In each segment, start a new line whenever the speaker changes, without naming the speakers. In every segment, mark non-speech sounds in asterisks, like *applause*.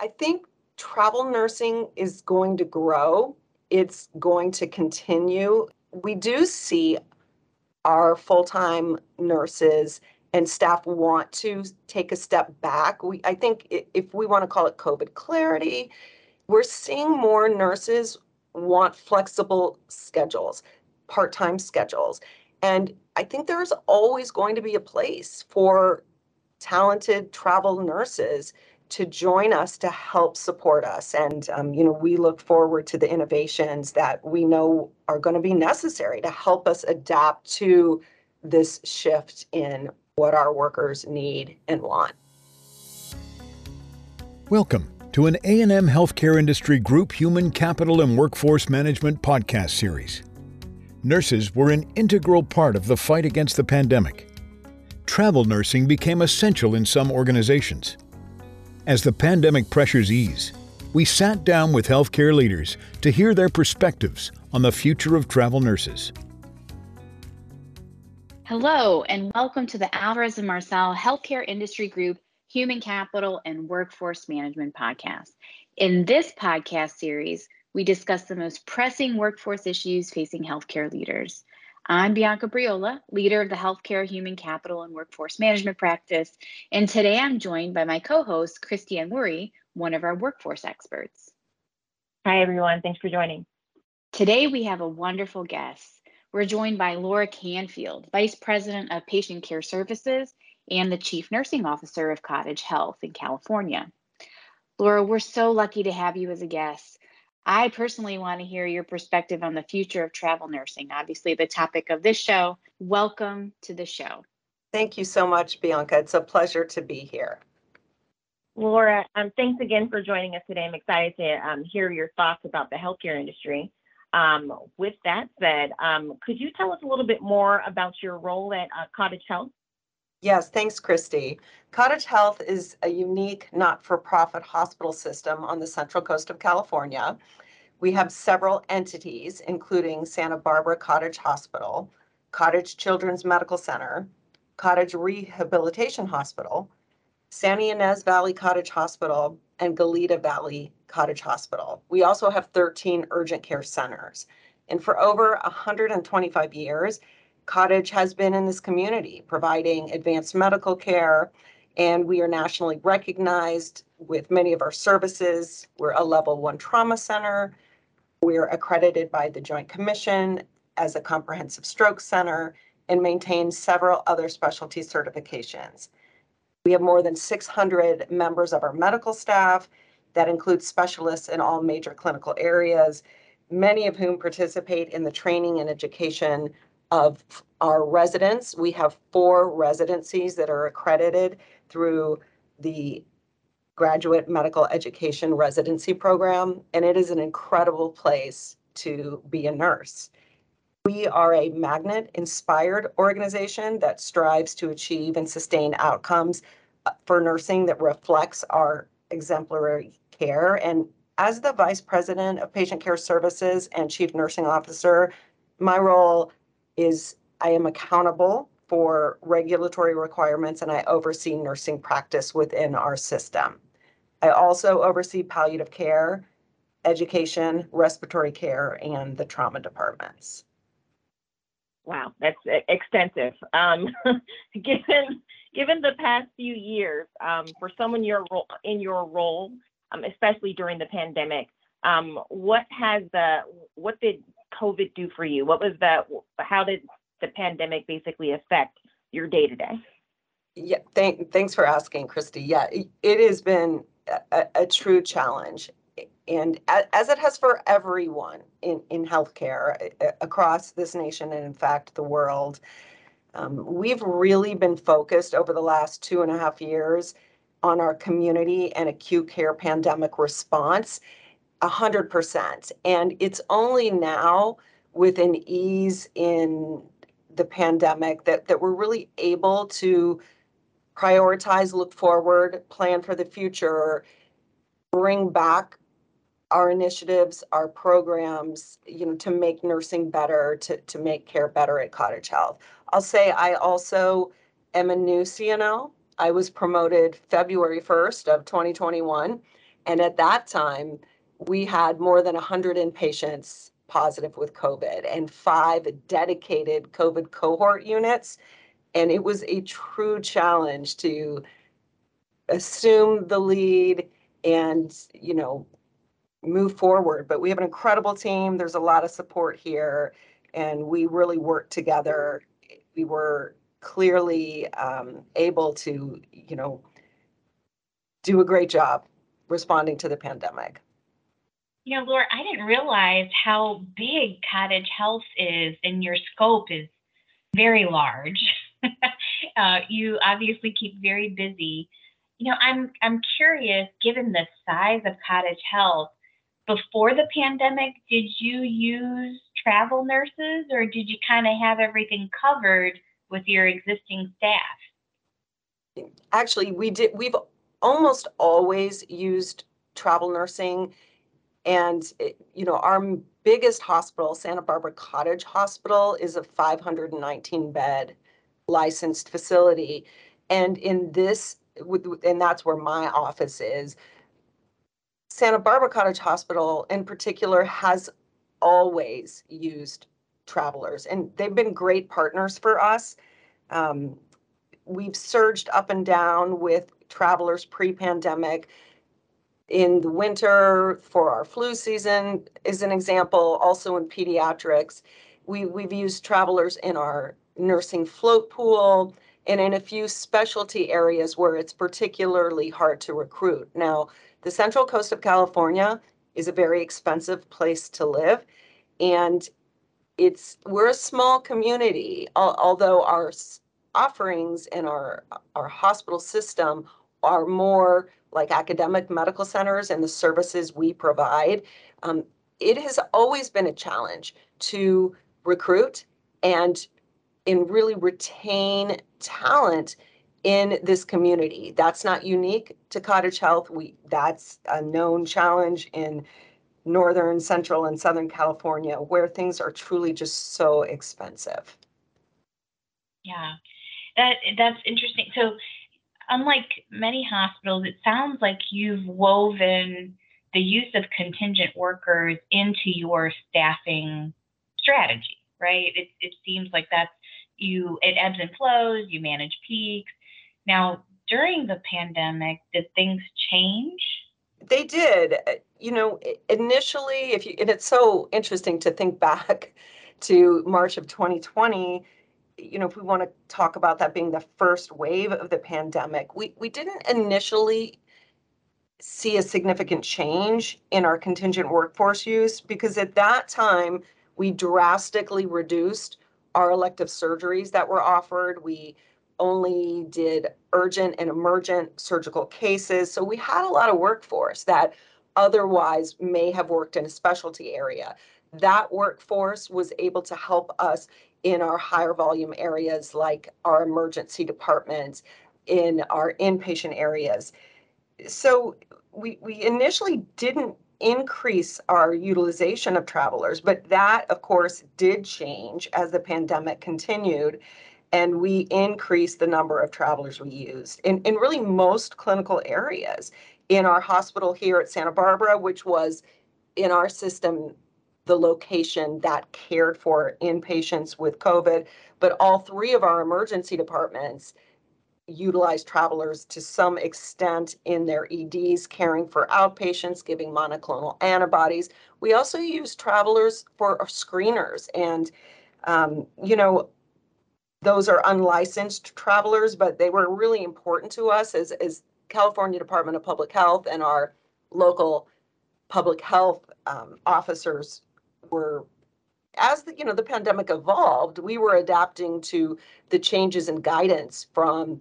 I think travel nursing is going to grow. It's going to continue. We do see our full time nurses and staff want to take a step back. We, I think if we want to call it COVID clarity, we're seeing more nurses want flexible schedules, part time schedules. And I think there's always going to be a place for talented travel nurses to join us to help support us. And, um, you know, we look forward to the innovations that we know are going to be necessary to help us adapt to this shift in what our workers need and want.
Welcome to an A&M Healthcare Industry Group Human Capital and Workforce Management podcast series. Nurses were an integral part of the fight against the pandemic. Travel nursing became essential in some organizations. As the pandemic pressures ease, we sat down with healthcare leaders to hear their perspectives on the future of travel nurses.
Hello, and welcome to the Alvarez and Marsal Healthcare Industry Group Human Capital and Workforce Management podcast. In this podcast series, we discuss the most pressing workforce issues facing healthcare leaders. I'm Bianca Briola, leader of the Healthcare Human Capital and Workforce Management practice, and today I'm joined by my co-host, Christiane Worry, one of our workforce experts.
Hi, everyone. Thanks for joining.
Today we have a wonderful guest. We're joined by Laura Canfield, Vice President of Patient Care Services and the Chief Nursing Officer of Cottage Health in California. Laura, we're so lucky to have you as a guest. I personally want to hear your perspective on the future of travel nursing, obviously, the topic of this show. Welcome to the show.
Thank you so much, Bianca. It's a pleasure to be here.
Laura, um, thanks again for joining us today. I'm excited to um, hear your thoughts about the healthcare industry. Um, with that said, um, could you tell us a little bit more about your role at uh, Cottage Health?
Yes, thanks, Christy. Cottage Health is a unique not for profit hospital system on the central coast of California. We have several entities, including Santa Barbara Cottage Hospital, Cottage Children's Medical Center, Cottage Rehabilitation Hospital, Santa Ynez Valley Cottage Hospital, and Goleta Valley Cottage Hospital. We also have 13 urgent care centers. And for over 125 years, Cottage has been in this community providing advanced medical care, and we are nationally recognized with many of our services. We're a level one trauma center. We're accredited by the Joint Commission as a comprehensive stroke center and maintain several other specialty certifications. We have more than 600 members of our medical staff that includes specialists in all major clinical areas, many of whom participate in the training and education of our residents. We have four residencies that are accredited through the Graduate Medical Education Residency Program, and it is an incredible place to be a nurse. We are a magnet inspired organization that strives to achieve and sustain outcomes uh, for nursing that reflects our exemplary care. And as the Vice President of Patient Care Services and Chief Nursing Officer, my role is I am accountable for regulatory requirements and I oversee nursing practice within our system. I also oversee palliative care, education, respiratory care, and the trauma departments.
Wow, that's extensive. Um, *laughs* given given the past few years, um, for someone your role, in your role, um, especially during the pandemic, um, what has the what did COVID do for you? What was the how did the pandemic basically affect your day to day?
Yeah, thank, thanks for asking, Christy. Yeah, it, it has been a, a, true challenge, and as it has for everyone in in healthcare across this nation and in fact the world. Um, we've really been focused over the last two and a half years on our community and acute care pandemic response 100%. And it's only now with an ease in the pandemic that, that we're really able to prioritize, look forward, plan for the future, bring back our initiatives, our programs, you know, to make nursing better, to, to make care better at Cottage Health. I'll say I also am a new CNO. I was promoted February 1st of 2021 And at that time, we had more than 100 inpatients positive with COVID and five dedicated COVID cohort units. And it was a true challenge to assume the lead and, you know, move forward. But we have an incredible team. There's a lot of support here, and we really work together. We were clearly um, able to, you know, do a great job responding to the pandemic.
You know, Laura, I didn't realize how big Cottage Health is, and your scope is very large. *laughs* uh, you obviously keep very busy. You know, I'm I'm curious, given the size of Cottage Health, before the pandemic, did you use travel nurses, or did you kind of have everything covered with your existing staff?
Actually, we did. We've almost always used travel nursing and, it, you know, our biggest hospital, Santa Barbara Cottage Hospital, is a 519 bed licensed facility. And in this, and that's where my office is. Santa Barbara Cottage Hospital, in particular, has always used travelers, and they've been great partners for us. Um, we've surged up and down with travelers pre pandemic in the winter for our flu season is an example, also in pediatrics. We, we've used travelers in our nursing float pool and in a few specialty areas where it's particularly hard to recruit. Now, the central coast of California is a very expensive place to live and it's we're a small community although our offerings in our our hospital system are more like academic medical centers and the services we provide, um, it has always been a challenge to recruit and and really retain talent in this community. That's not unique to Cottage Health. We that's a known challenge in northern, central, and southern California where things are truly just so expensive.
Yeah, that that's interesting. So unlike many hospitals, it sounds like you've woven the use of contingent workers into your staffing strategy, right? It, it seems like that's you, it ebbs and flows, you manage peaks. Now, during the pandemic, did things change?
They did. Uh, you know, initially, if you, and it's so interesting to think *laughs* back to March of 2020 you know, if we want to talk about that being the first wave of the pandemic, we, we didn't initially see a significant change in our contingent workforce use because at that time we drastically reduced our elective surgeries that were offered. We only did urgent and emergent surgical cases. So we had a lot of workforce that otherwise may have worked in a specialty area. That workforce was able to help us in our higher volume areas like our emergency departments, in our inpatient areas. So we, we initially didn't increase our utilization of travelers, but that, of course, did change as the pandemic continued. And we increased the number of travelers we used in, in really most clinical areas. In our hospital here at Santa Barbara, which was in our system the location that cared for inpatients with COVID. But all three of our emergency departments utilize travelers to some extent in their EDs, caring for outpatients, giving monoclonal antibodies. We also use travelers for screeners. And, um, you know, those are unlicensed travelers, but they were really important to us as, as California Department of Public Health and our local public health um, officers were as the you know the pandemic evolved, we were adapting to the changes in guidance from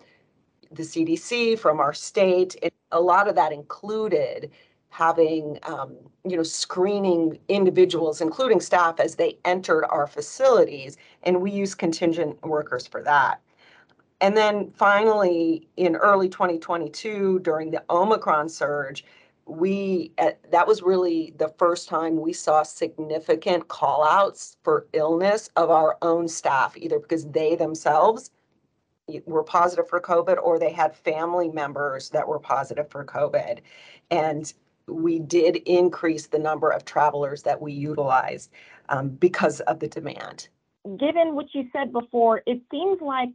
the CDC, from our state. And a lot of that included having um, you know screening individuals, including staff, as they entered our facilities, and we use contingent workers for that. And then finally, in early 2022, during the Omicron surge, we uh, that was really the first time we saw significant call outs for illness of our own staff either because they themselves were positive for covid or they had family members that were positive for covid and we did increase the number of travelers that we utilized um, because of the demand.
Given what you said before, it seems like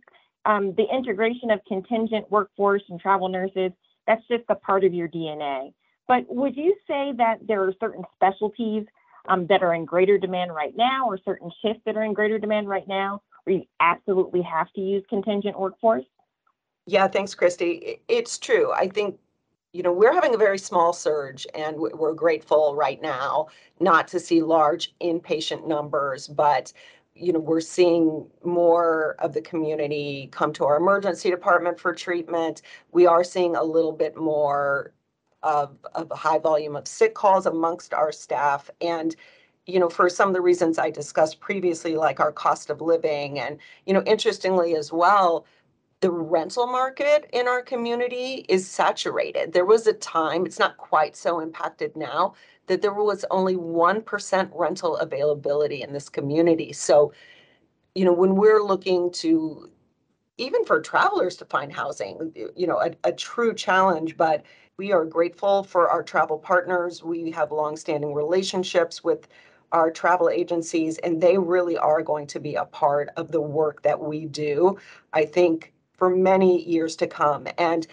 um, the integration of contingent workforce and travel nurses, that's just a part of your DNA. But would you say that there are certain specialties um, that are in greater demand right now or certain shifts that are in greater demand right now where you absolutely have to use contingent workforce?
Yeah, thanks, Christy. It's true. I think you know, we're having a very small surge and we're grateful right now not to see large inpatient numbers, but you know, we're seeing more of the community come to our emergency department for treatment. We are seeing a little bit more of, of a high volume of sick calls amongst our staff. And, you know, for some of the reasons I discussed previously, like our cost of living. And, you know, interestingly as well, the rental market in our community is saturated. There was a time, it's not quite so impacted now, that there was only 1% rental availability in this community. So, you know, when we're looking to even for travelers to find housing, you know, a, a true challenge, but we are grateful for our travel partners. We have longstanding relationships with our travel agencies, and they really are going to be a part of the work that we do. I think for many years to come. And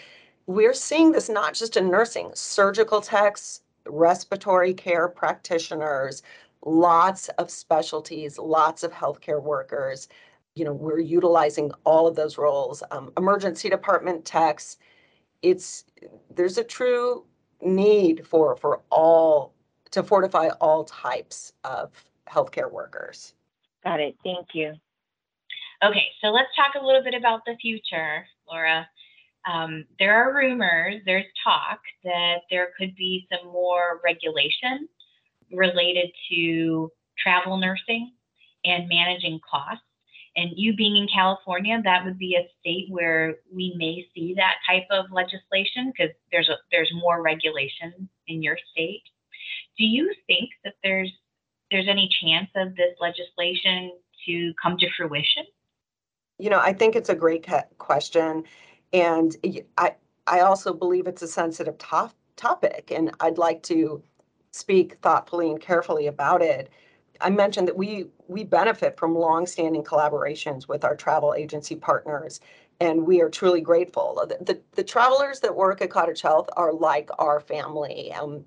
we're seeing this not just in nursing, surgical techs, respiratory care practitioners, lots of specialties, lots of healthcare workers. You know, we're utilizing all of those roles. Um, emergency department techs. It's there's a true need for for all to fortify all types of healthcare workers.
Got it. Thank you.
Okay, so let's talk a little bit about the future, Laura. Um, there are rumors, there's talk that there could be some more regulation related to travel nursing and managing costs. And you being in California, that would be a state where we may see that type of legislation because there's a, there's more regulation in your state. Do you think that there's there's any chance of this legislation to come to fruition?
You know, I think it's a great question, and I I also believe it's a sensitive top, topic, and I'd like to speak thoughtfully and carefully about it. I mentioned that we we benefit from longstanding collaborations with our travel agency partners, and we are truly grateful. The, the, the travelers that work at Cottage Health are like our family. Um,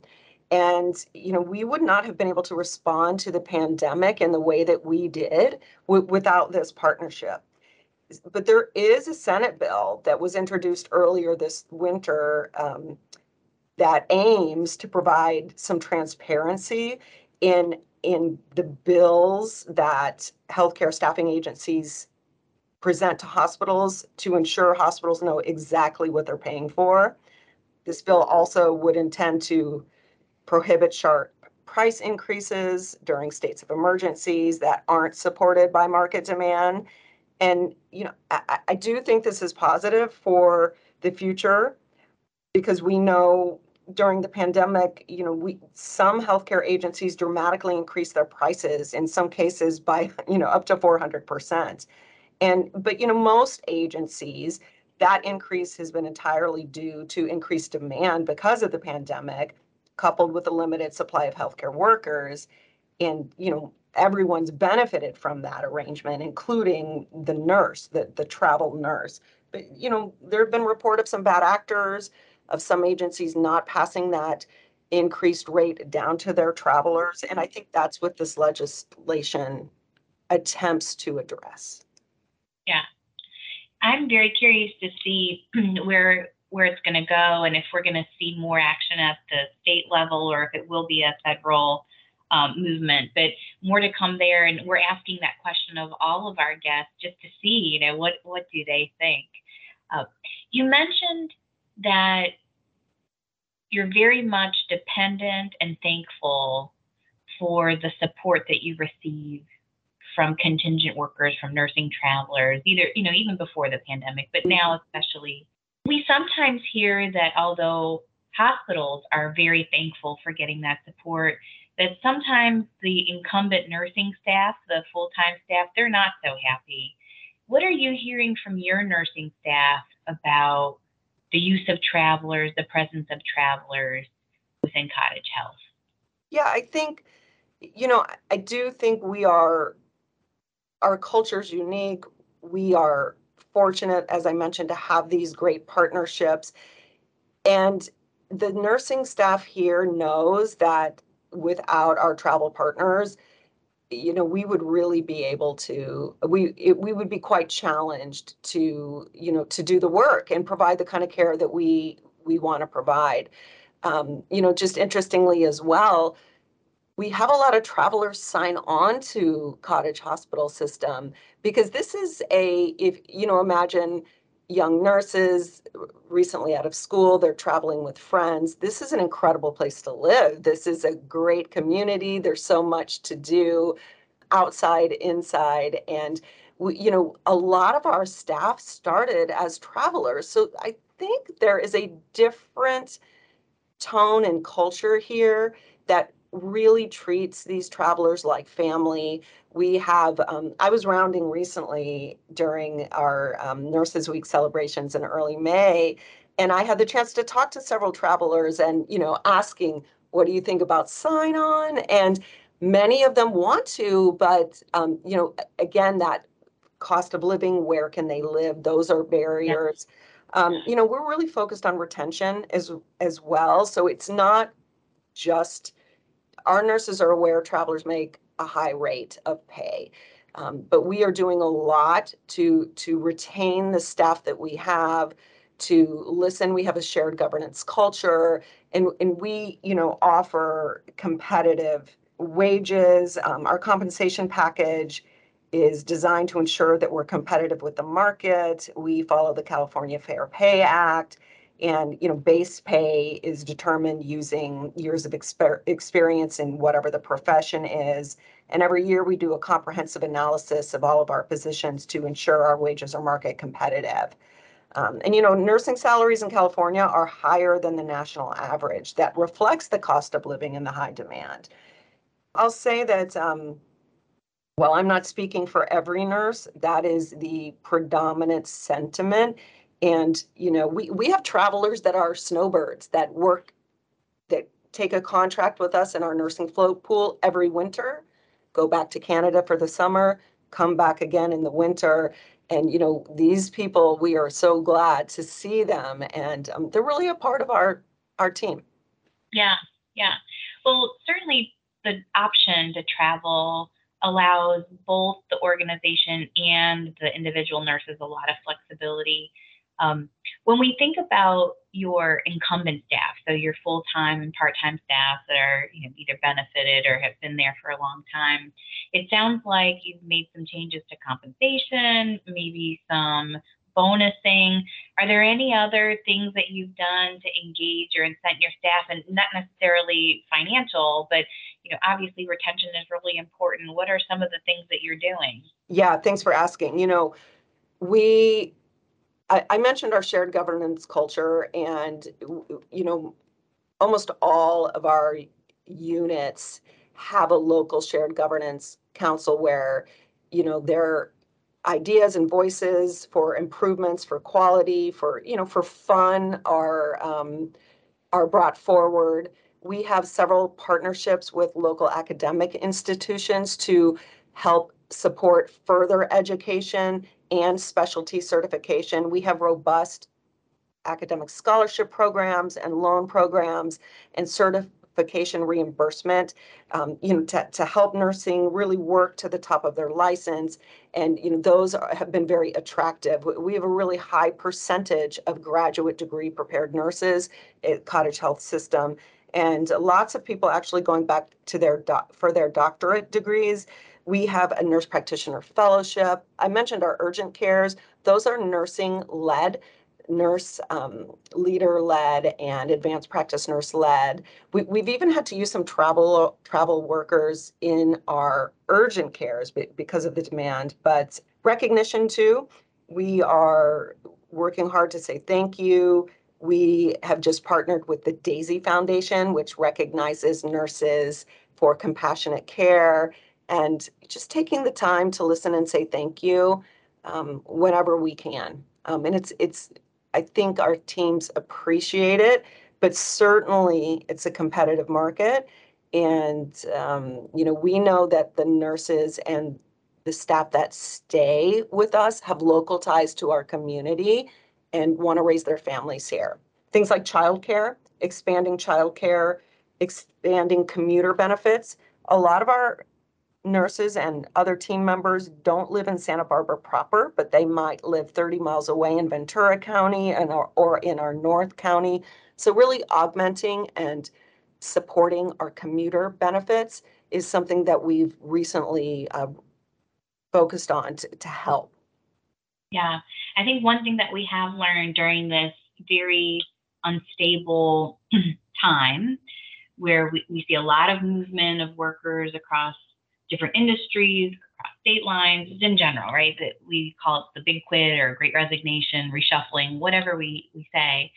and you know we would not have been able to respond to the pandemic in the way that we did without this partnership but there is a Senate bill that was introduced earlier this winter um, that aims to provide some transparency in in the bills that healthcare staffing agencies present to hospitals to ensure hospitals know exactly what they're paying for. This bill also would intend to prohibit sharp price increases during states of emergencies that aren't supported by market demand and you know, I, I do think this is positive for the future because we know during the pandemic, you know, we some healthcare agencies dramatically increased their prices in some cases by, *laughs* you know, up to 400%. And but you know, most agencies that increase has been entirely due to increased demand because of the pandemic, coupled with a limited supply of healthcare workers. And you know, everyone's benefited from that arrangement, including the nurse, the, the travel nurse. But, you know, there have been report of some bad actors, of some agencies not passing that increased rate down to their travelers. And I think that's what this legislation attempts to address.
Yeah. I'm very curious to see *clears throat* where where it's going to go and if we're going to see more action at the state level or if it will be a federal um, movement. But more to come there, and we're asking that question of all of our guests just to see, you know, what what do they think? Uh, you mentioned that you're very much dependent and thankful for the support that you receive from contingent workers, from nursing travelers, either, you know, even before the pandemic, but now mm-hmm. especially. We sometimes hear that although hospitals are very thankful for getting that support, that sometimes the incumbent nursing staff, the full time staff, they're not so happy. What are you hearing from your nursing staff about the use of travelers, the presence of travelers within Cottage Health?
Yeah, I think, you know, I do think we are, our culture's unique. We are fortunate, as I mentioned, to have these great partnerships. And the nursing staff here knows that without our travel partners, you know, we would really be able to, we, it, we would be quite challenged to, you know, to do the work and provide the kind of care that we, we want to provide. Um, you know, just interestingly as well, we have a lot of travelers sign on to Cottage Hospital System because this is a, if, you know, imagine young nurses recently out of school, they're traveling with friends. This is an incredible place to live. This is a great community. There's so much to do outside, inside. And, we, you know, a lot of our staff started as travelers. So I think there is a different tone and culture here that really treats these travelers like family. We have, um, I was rounding recently during our um, Nurses Week celebrations in early May, and I had the chance to talk to several travelers and, you know, asking, what do you think about sign on? And many of them want to, but, um, you know, again, that cost of living, where can they live? Those are barriers. Um, you know, we're really focused on retention as as well. So it's not just our nurses are aware travelers make a high rate of pay. Um, but we are doing a lot to to retain the staff that we have to listen. We have a shared governance culture and and we you know offer competitive wages. Um, our compensation package is designed to ensure that we're competitive with the market. We follow the california fair pay act and you know base pay is determined using years of exper- experience in whatever the profession is. And every year we do a comprehensive analysis of all of our positions to ensure our wages are market competitive. Um, and you know nursing salaries in california are higher than the national average. That reflects the cost of living and the high demand. I'll say that um, well i'm not speaking for every nurse that is the predominant sentiment and, you know, we, we have travelers that are snowbirds that work, that take a contract with us in our nursing float pool every winter, go back to Canada for the summer, come back again in the winter. And, you know, these people, we are so glad to see them and um, they're really a part of our, our team.
Yeah, yeah. Well, certainly the option to travel allows both the organization and the individual nurses a lot of flexibility um, when we think about your incumbent staff, so your full-time and part-time staff that are you know, either benefited or have been there for a long time, it sounds like you've made some changes to compensation, maybe some bonusing. Are there any other things that you've done to engage or incent your staff, and not necessarily financial, but you know, obviously retention is really important. What are some of the things that you're doing?
Yeah, thanks for asking. You know, we I, mentioned our shared governance culture, and you know, almost all of our units have a local shared governance council where you know their ideas and voices for improvements for quality for you know for fun are um, are brought forward. We have several partnerships with local academic institutions to help support further education and specialty certification. We have robust academic scholarship programs and loan programs and certification reimbursement, um, you know, to, to help nursing really work to the top of their license. And, you know, those are, have been very attractive. We have a really high percentage of graduate degree prepared nurses at Cottage Health System. And lots of people actually going back to their doc, for their doctorate degrees we have a nurse practitioner fellowship. I mentioned our urgent cares. Those are nursing led, nurse um, leader led, and advanced practice nurse led. We, we've even had to use some travel travel workers in our urgent cares because of the demand. But recognition too, we are working hard to say thank you. We have just partnered with the Daisy Foundation, which recognizes nurses for compassionate care and just taking the time to listen and say thank you um, whenever we can. Um, and it's it's I think our teams appreciate it but certainly it's a competitive market. And, um, you know, we know that the nurses and the staff that stay with us have local ties to our community and want to raise their families here. Things like childcare, expanding childcare, expanding commuter benefits. A lot of our nurses and other team members don't live in Santa Barbara proper, but they might live 30 miles away in Ventura County and or, or in our North County. So really augmenting and supporting our commuter benefits is something that we've recently uh, focused on to, to help.
Yeah, I think one thing that we have learned during this very unstable *clears throat* time where we, we see a lot of movement of workers across different industries, across state lines, in general, right? That we call it the big quit or great resignation, reshuffling, whatever we, we say.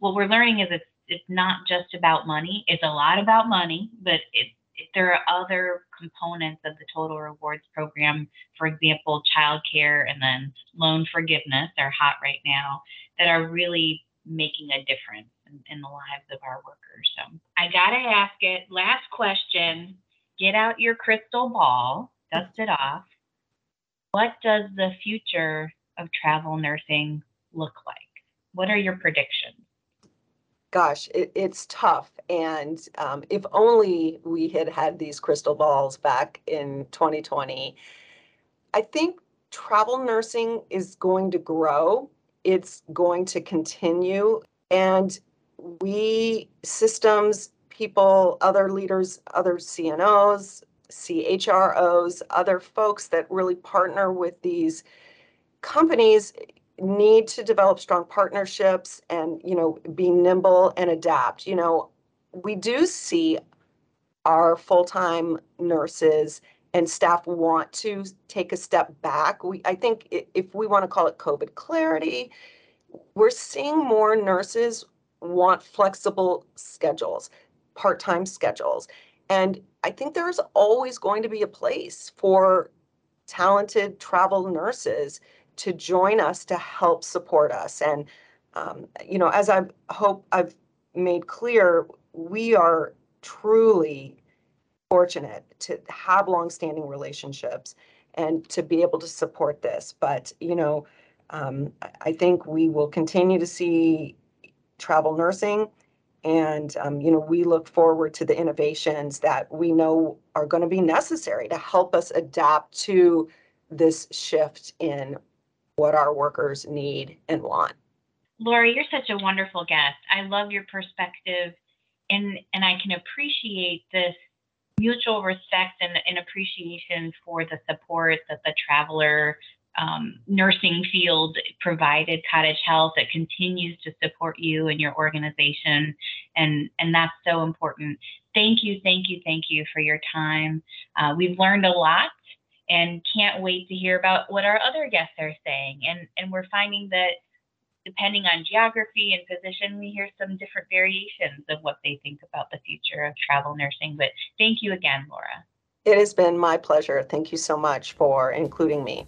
What we're learning is it's it's not just about money. It's a lot about money, but it, it, there are other components of the total rewards program. For example, childcare and then loan forgiveness are hot right now that are really making a difference in, in the lives of our workers. So I gotta ask it. Last question get out your crystal ball, dust it off. What does the future of travel nursing look like? What are your predictions?
Gosh, it, it's tough. And um, if only we had had these crystal balls back in 2020. I think travel nursing is going to grow, it's going to continue. And we, systems, people, other leaders, other CNOs, CHROs, other folks that really partner with these companies need to develop strong partnerships and you know be nimble and adapt you know we do see our full-time nurses and staff want to take a step back we i think if we want to call it covid clarity we're seeing more nurses want flexible schedules part-time schedules. And I think there's always going to be a place for talented travel nurses to join us to help support us. And um, you know, as I hope I've made clear, we are truly fortunate to have longstanding relationships and to be able to support this. But you know, um, I think we will continue to see travel nursing and um, you know, we look forward to the innovations that we know are going to be necessary to help us adapt to this shift in what our workers need and want.
Laura, you're such a wonderful guest. I love your perspective and and I can appreciate this mutual respect and, and appreciation for the support that the traveler um, nursing field provided cottage health that continues to support you and your organization and and that's so important thank you thank you thank you for your time uh, we've learned a lot and can't wait to hear about what our other guests are saying. And and we're finding that depending on geography and position we hear some different variations of what they think about the future of travel nursing. But thank you again laura.
It has been my pleasure. Thank you so much for including me